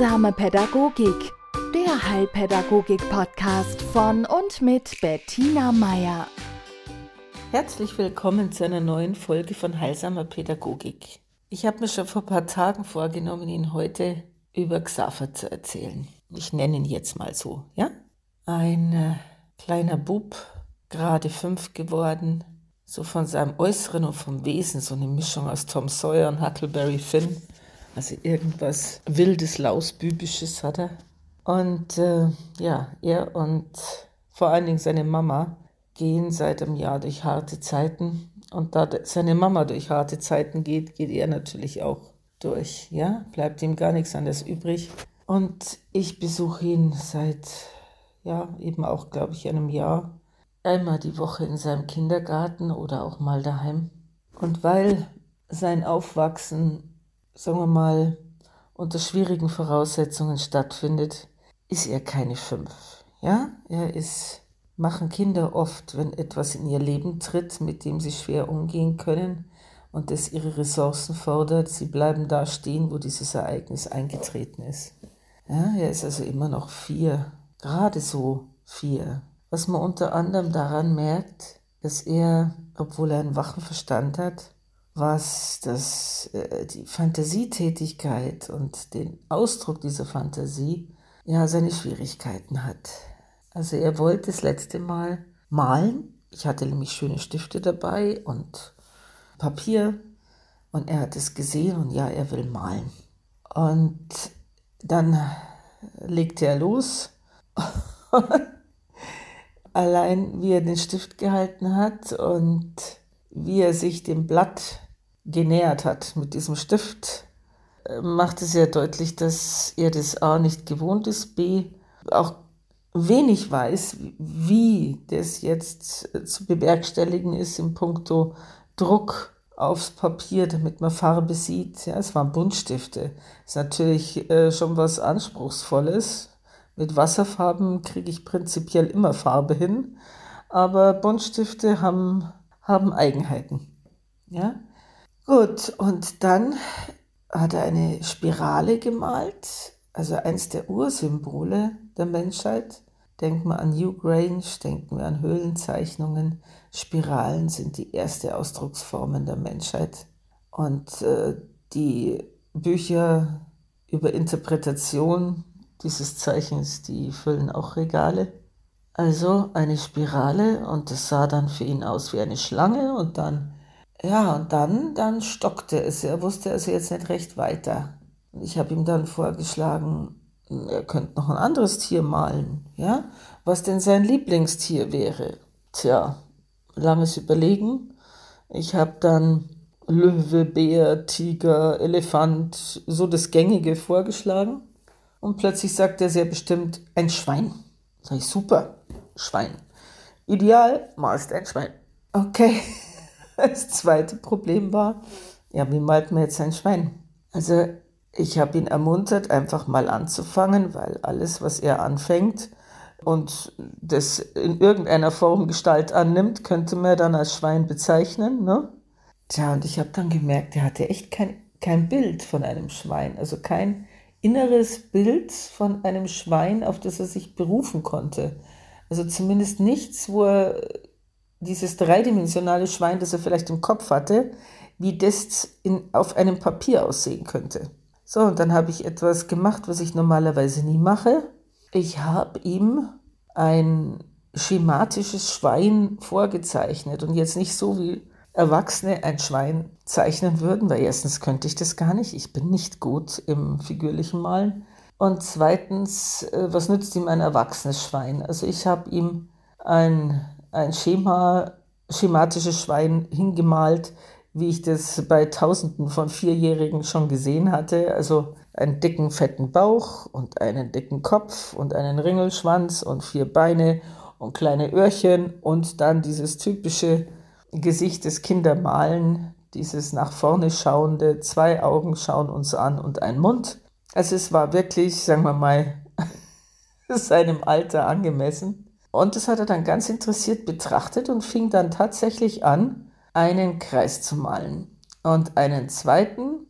Heilsame Pädagogik, der Heilpädagogik-Podcast von und mit Bettina Meier. Herzlich willkommen zu einer neuen Folge von Heilsamer Pädagogik. Ich habe mir schon vor ein paar Tagen vorgenommen, Ihnen heute über Xaver zu erzählen. Ich nenne ihn jetzt mal so, ja? Ein äh, kleiner Bub, gerade fünf geworden, so von seinem Äußeren und vom Wesen, so eine Mischung aus Tom Sawyer und Huckleberry Finn. Also irgendwas Wildes, Lausbübisches hat er. Und äh, ja, er und vor allen Dingen seine Mama gehen seit einem Jahr durch harte Zeiten. Und da seine Mama durch harte Zeiten geht, geht er natürlich auch durch. Ja, bleibt ihm gar nichts anderes übrig. Und ich besuche ihn seit, ja, eben auch, glaube ich, einem Jahr. Einmal die Woche in seinem Kindergarten oder auch mal daheim. Und weil sein Aufwachsen sagen wir mal, unter schwierigen Voraussetzungen stattfindet, ist er keine fünf. Ja, er ist, machen Kinder oft, wenn etwas in ihr Leben tritt, mit dem sie schwer umgehen können und es ihre Ressourcen fordert, sie bleiben da stehen, wo dieses Ereignis eingetreten ist. Ja, er ist also immer noch vier, gerade so vier. Was man unter anderem daran merkt, dass er, obwohl er einen wachen Verstand hat, was das, äh, die Fantasietätigkeit und den Ausdruck dieser Fantasie ja seine Schwierigkeiten hat. Also er wollte das letzte Mal malen. Ich hatte nämlich schöne Stifte dabei und Papier und er hat es gesehen und ja, er will malen. Und dann legte er los. Allein wie er den Stift gehalten hat und wie er sich dem Blatt genähert hat mit diesem Stift, äh, macht es ja deutlich, dass er das A nicht gewohnt ist, B auch wenig weiß, wie das jetzt äh, zu bewerkstelligen ist im Punkto Druck aufs Papier, damit man Farbe sieht. Ja, es waren Buntstifte. Ist natürlich äh, schon was Anspruchsvolles. Mit Wasserfarben kriege ich prinzipiell immer Farbe hin, aber Buntstifte haben, haben Eigenheiten. Ja? Gut, und dann hat er eine Spirale gemalt, also eins der Ursymbole der Menschheit. Denken wir an New Grange, denken wir an Höhlenzeichnungen. Spiralen sind die erste Ausdrucksformen der Menschheit. Und äh, die Bücher über Interpretation dieses Zeichens, die füllen auch Regale. Also eine Spirale und das sah dann für ihn aus wie eine Schlange und dann ja, und dann, dann stockte es. Er wusste also jetzt nicht recht weiter. Ich habe ihm dann vorgeschlagen, er könnte noch ein anderes Tier malen, ja, was denn sein Lieblingstier wäre. Tja, langes Überlegen. Ich habe dann Löwe, Bär, Tiger, Elefant, so das Gängige vorgeschlagen. Und plötzlich sagt er sehr bestimmt, ein Schwein. Sag ich, super, Schwein. Ideal, malst ein Schwein. Okay. Das zweite Problem war, ja, wie malt man jetzt ein Schwein? Also ich habe ihn ermuntert, einfach mal anzufangen, weil alles, was er anfängt und das in irgendeiner Form Gestalt annimmt, könnte man dann als Schwein bezeichnen. Ne? Tja, und ich habe dann gemerkt, er hatte echt kein, kein Bild von einem Schwein, also kein inneres Bild von einem Schwein, auf das er sich berufen konnte. Also zumindest nichts, wo er dieses dreidimensionale Schwein, das er vielleicht im Kopf hatte, wie das in, auf einem Papier aussehen könnte. So, und dann habe ich etwas gemacht, was ich normalerweise nie mache. Ich habe ihm ein schematisches Schwein vorgezeichnet und jetzt nicht so wie Erwachsene ein Schwein zeichnen würden, weil erstens könnte ich das gar nicht, ich bin nicht gut im figürlichen Malen. Und zweitens, äh, was nützt ihm ein erwachsenes Schwein? Also ich habe ihm ein ein Schema, schematisches Schwein hingemalt, wie ich das bei Tausenden von Vierjährigen schon gesehen hatte. Also einen dicken, fetten Bauch und einen dicken Kopf und einen Ringelschwanz und vier Beine und kleine Öhrchen und dann dieses typische Gesicht des Kindermalen, dieses nach vorne schauende, zwei Augen schauen uns an und ein Mund. Also es war wirklich, sagen wir mal, seinem Alter angemessen. Und das hat er dann ganz interessiert betrachtet und fing dann tatsächlich an, einen Kreis zu malen und einen zweiten.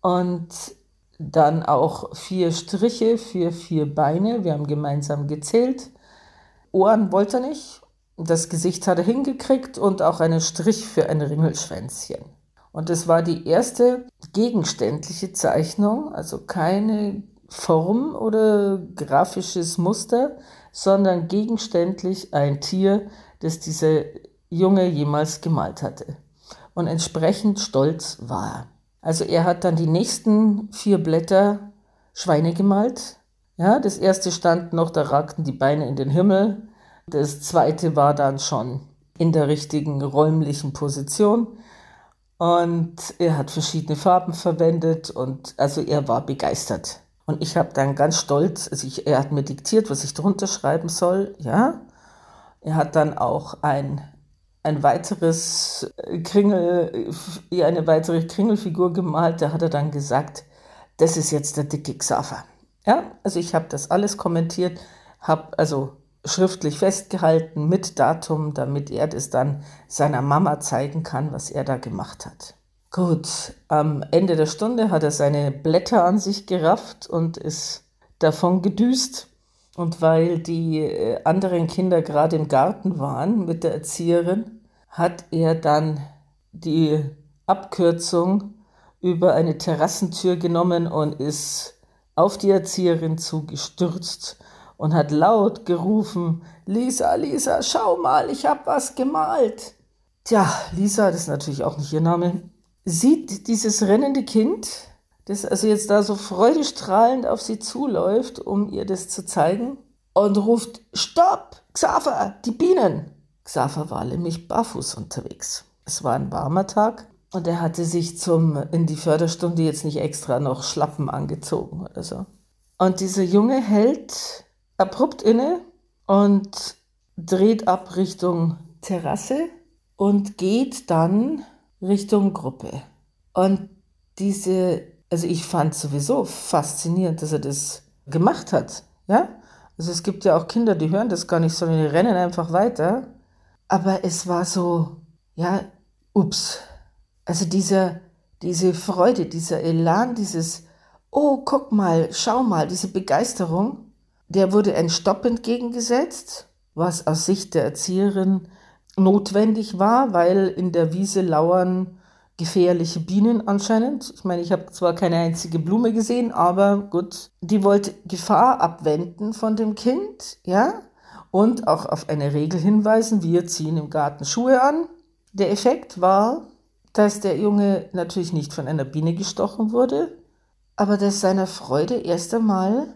Und dann auch vier Striche für vier Beine. Wir haben gemeinsam gezählt. Ohren wollte er nicht. Das Gesicht hat er hingekriegt und auch einen Strich für ein Ringelschwänzchen. Und es war die erste gegenständliche Zeichnung, also keine Form oder grafisches Muster, sondern gegenständlich ein Tier, das dieser Junge jemals gemalt hatte. Und entsprechend stolz war. Also er hat dann die nächsten vier Blätter Schweine gemalt. Ja, das erste stand noch, da ragten die Beine in den Himmel. Das zweite war dann schon in der richtigen räumlichen Position. Und er hat verschiedene Farben verwendet und also er war begeistert. Und ich habe dann ganz stolz, also ich, er hat mir diktiert, was ich drunter schreiben soll, ja. Er hat dann auch ein, ein weiteres Kringel, eine weitere Kringelfigur gemalt, da hat er dann gesagt, das ist jetzt der dicke Xaver. Ja, also ich habe das alles kommentiert, habe also schriftlich festgehalten mit Datum, damit er das dann seiner Mama zeigen kann, was er da gemacht hat. Gut, am Ende der Stunde hat er seine Blätter an sich gerafft und ist davon gedüst. Und weil die äh, anderen Kinder gerade im Garten waren mit der Erzieherin, hat er dann die Abkürzung über eine Terrassentür genommen und ist auf die Erzieherin zugestürzt und hat laut gerufen, Lisa, Lisa, schau mal, ich hab was gemalt. Tja, Lisa, das ist natürlich auch nicht ihr Name, sieht dieses rennende Kind, das also jetzt da so freudestrahlend auf sie zuläuft, um ihr das zu zeigen, und ruft, Stopp, Xaver, die Bienen. Xaver war nämlich barfuß unterwegs. Es war ein warmer Tag und er hatte sich zum, in die Förderstunde jetzt nicht extra noch Schlappen angezogen oder so. Und dieser Junge hält abrupt inne und dreht ab Richtung Terrasse und geht dann Richtung Gruppe. Und diese, also ich fand sowieso faszinierend, dass er das gemacht hat. Ja? Also es gibt ja auch Kinder, die hören das gar nicht, sondern die rennen einfach weiter. Aber es war so, ja, ups. Also dieser, diese Freude, dieser Elan, dieses, oh, guck mal, schau mal, diese Begeisterung, der wurde ein Stopp entgegengesetzt, was aus Sicht der Erzieherin notwendig war, weil in der Wiese lauern gefährliche Bienen anscheinend. Ich meine, ich habe zwar keine einzige Blume gesehen, aber gut, die wollte Gefahr abwenden von dem Kind, ja, und auch auf eine Regel hinweisen, wir ziehen im Garten Schuhe an. Der Effekt war, dass der Junge natürlich nicht von einer Biene gestochen wurde, aber dass seiner Freude erst einmal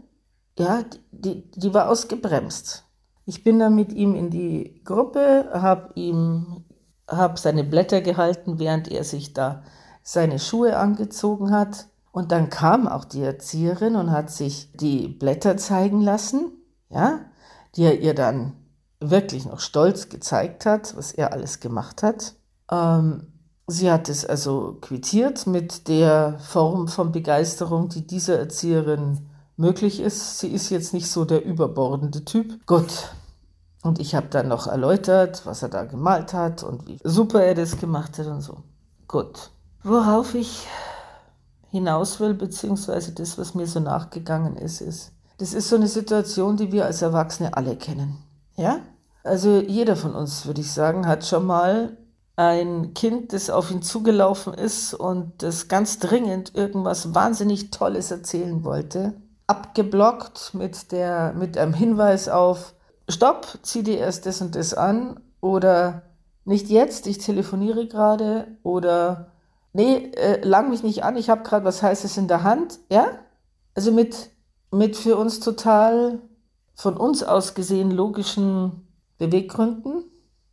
ja, die, die war ausgebremst. Ich bin dann mit ihm in die Gruppe, habe ihm hab seine Blätter gehalten, während er sich da seine Schuhe angezogen hat. Und dann kam auch die Erzieherin und hat sich die Blätter zeigen lassen, ja, die er ihr dann wirklich noch stolz gezeigt hat, was er alles gemacht hat. Ähm, sie hat es also quittiert mit der Form von Begeisterung, die dieser Erzieherin möglich ist. Sie ist jetzt nicht so der überbordende Typ. Gut. Und ich habe dann noch erläutert, was er da gemalt hat und wie super er das gemacht hat und so. Gut. Worauf ich hinaus will, beziehungsweise das, was mir so nachgegangen ist, ist, das ist so eine Situation, die wir als Erwachsene alle kennen. Ja? Also jeder von uns, würde ich sagen, hat schon mal ein Kind, das auf ihn zugelaufen ist und das ganz dringend irgendwas wahnsinnig Tolles erzählen wollte abgeblockt mit, der, mit einem Hinweis auf, stopp, zieh dir erst das und das an oder nicht jetzt, ich telefoniere gerade oder nee, äh, lang mich nicht an, ich habe gerade was Heißes in der Hand, ja? Also mit, mit für uns total von uns aus gesehen logischen Beweggründen.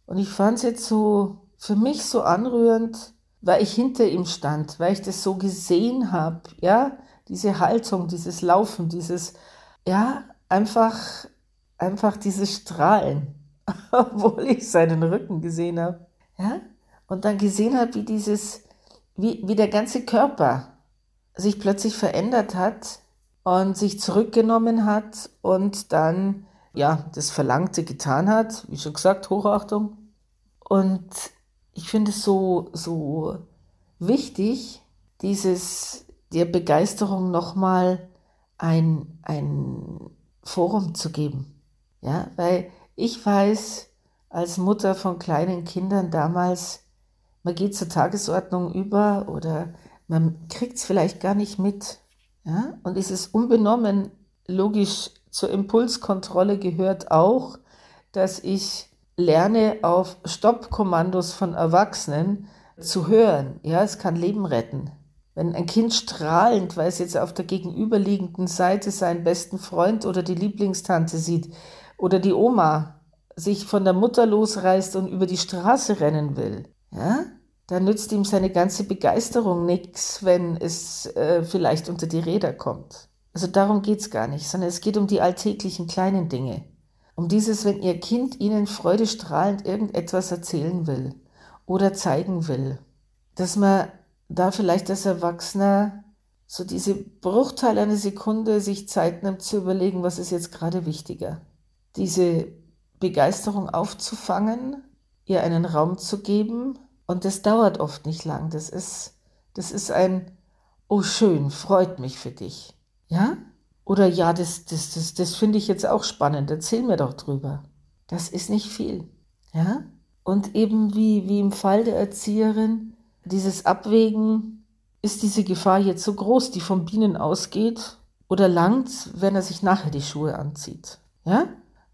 Und ich fand es jetzt so für mich so anrührend, weil ich hinter ihm stand, weil ich das so gesehen habe, ja? Diese Haltung, dieses Laufen, dieses, ja, einfach, einfach dieses Strahlen, obwohl ich seinen Rücken gesehen habe, ja, und dann gesehen habe, wie dieses, wie, wie der ganze Körper sich plötzlich verändert hat und sich zurückgenommen hat und dann, ja, das Verlangte getan hat, wie schon gesagt, Hochachtung. Und ich finde es so, so wichtig, dieses, der Begeisterung nochmal ein, ein Forum zu geben. Ja, weil ich weiß, als Mutter von kleinen Kindern damals, man geht zur Tagesordnung über oder man kriegt es vielleicht gar nicht mit. Ja? Und dieses unbenommen, logisch zur Impulskontrolle gehört auch, dass ich lerne, auf Stoppkommandos von Erwachsenen zu hören. Ja, es kann Leben retten. Wenn ein Kind strahlend, weil es jetzt auf der gegenüberliegenden Seite seinen besten Freund oder die Lieblingstante sieht oder die Oma sich von der Mutter losreißt und über die Straße rennen will, ja, dann nützt ihm seine ganze Begeisterung nichts, wenn es äh, vielleicht unter die Räder kommt. Also darum geht es gar nicht, sondern es geht um die alltäglichen kleinen Dinge. Um dieses, wenn Ihr Kind Ihnen freudestrahlend irgendetwas erzählen will oder zeigen will, dass man da vielleicht als Erwachsener so diese Bruchteil einer Sekunde sich Zeit nimmt zu überlegen, was ist jetzt gerade wichtiger. Diese Begeisterung aufzufangen, ihr einen Raum zu geben und das dauert oft nicht lang. Das ist, das ist ein, oh schön, freut mich für dich. Ja? Oder ja, das, das, das, das finde ich jetzt auch spannend, erzähl mir doch drüber. Das ist nicht viel. Ja? Und eben wie, wie im Fall der Erzieherin, dieses Abwägen, ist diese Gefahr jetzt so groß, die von Bienen ausgeht, oder langt, wenn er sich nachher die Schuhe anzieht? Ja?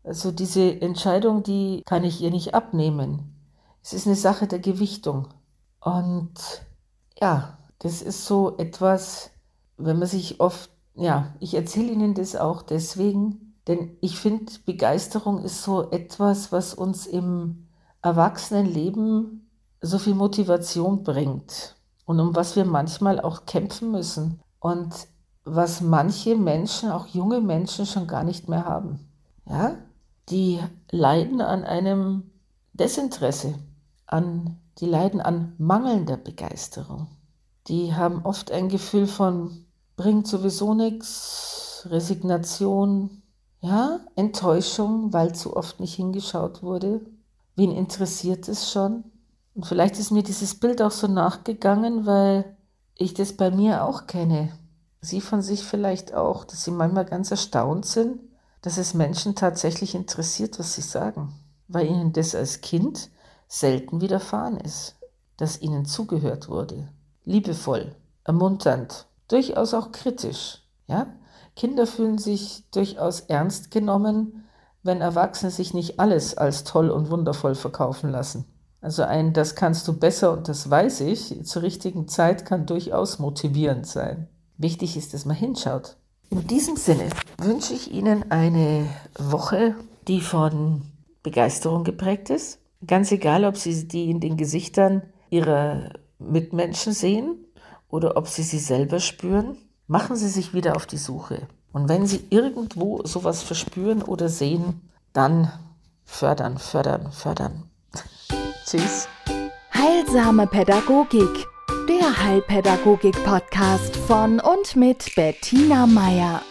Also diese Entscheidung, die kann ich ihr nicht abnehmen. Es ist eine Sache der Gewichtung. Und ja, das ist so etwas, wenn man sich oft, ja, ich erzähle Ihnen das auch deswegen, denn ich finde, Begeisterung ist so etwas, was uns im Erwachsenenleben so viel Motivation bringt und um was wir manchmal auch kämpfen müssen und was manche Menschen, auch junge Menschen, schon gar nicht mehr haben. Ja, die leiden an einem Desinteresse an, die leiden an mangelnder Begeisterung. Die haben oft ein Gefühl von bringt sowieso nichts, Resignation, ja, Enttäuschung, weil zu oft nicht hingeschaut wurde. Wen interessiert es schon? Und vielleicht ist mir dieses Bild auch so nachgegangen, weil ich das bei mir auch kenne. Sie von sich vielleicht auch, dass sie manchmal ganz erstaunt sind, dass es Menschen tatsächlich interessiert, was sie sagen, weil ihnen das als Kind selten widerfahren ist, dass ihnen zugehört wurde. Liebevoll, ermunternd, durchaus auch kritisch. Ja? Kinder fühlen sich durchaus ernst genommen, wenn Erwachsene sich nicht alles als toll und wundervoll verkaufen lassen. Also ein, das kannst du besser und das weiß ich, zur richtigen Zeit kann durchaus motivierend sein. Wichtig ist, dass man hinschaut. In diesem Sinne wünsche ich Ihnen eine Woche, die von Begeisterung geprägt ist, Ganz egal, ob Sie die in den Gesichtern Ihrer Mitmenschen sehen oder ob Sie sie selber spüren, machen Sie sich wieder auf die Suche. Und wenn Sie irgendwo sowas verspüren oder sehen, dann fördern, fördern, fördern. Tschüss. Heilsame Pädagogik, der Heilpädagogik-Podcast von und mit Bettina Meier.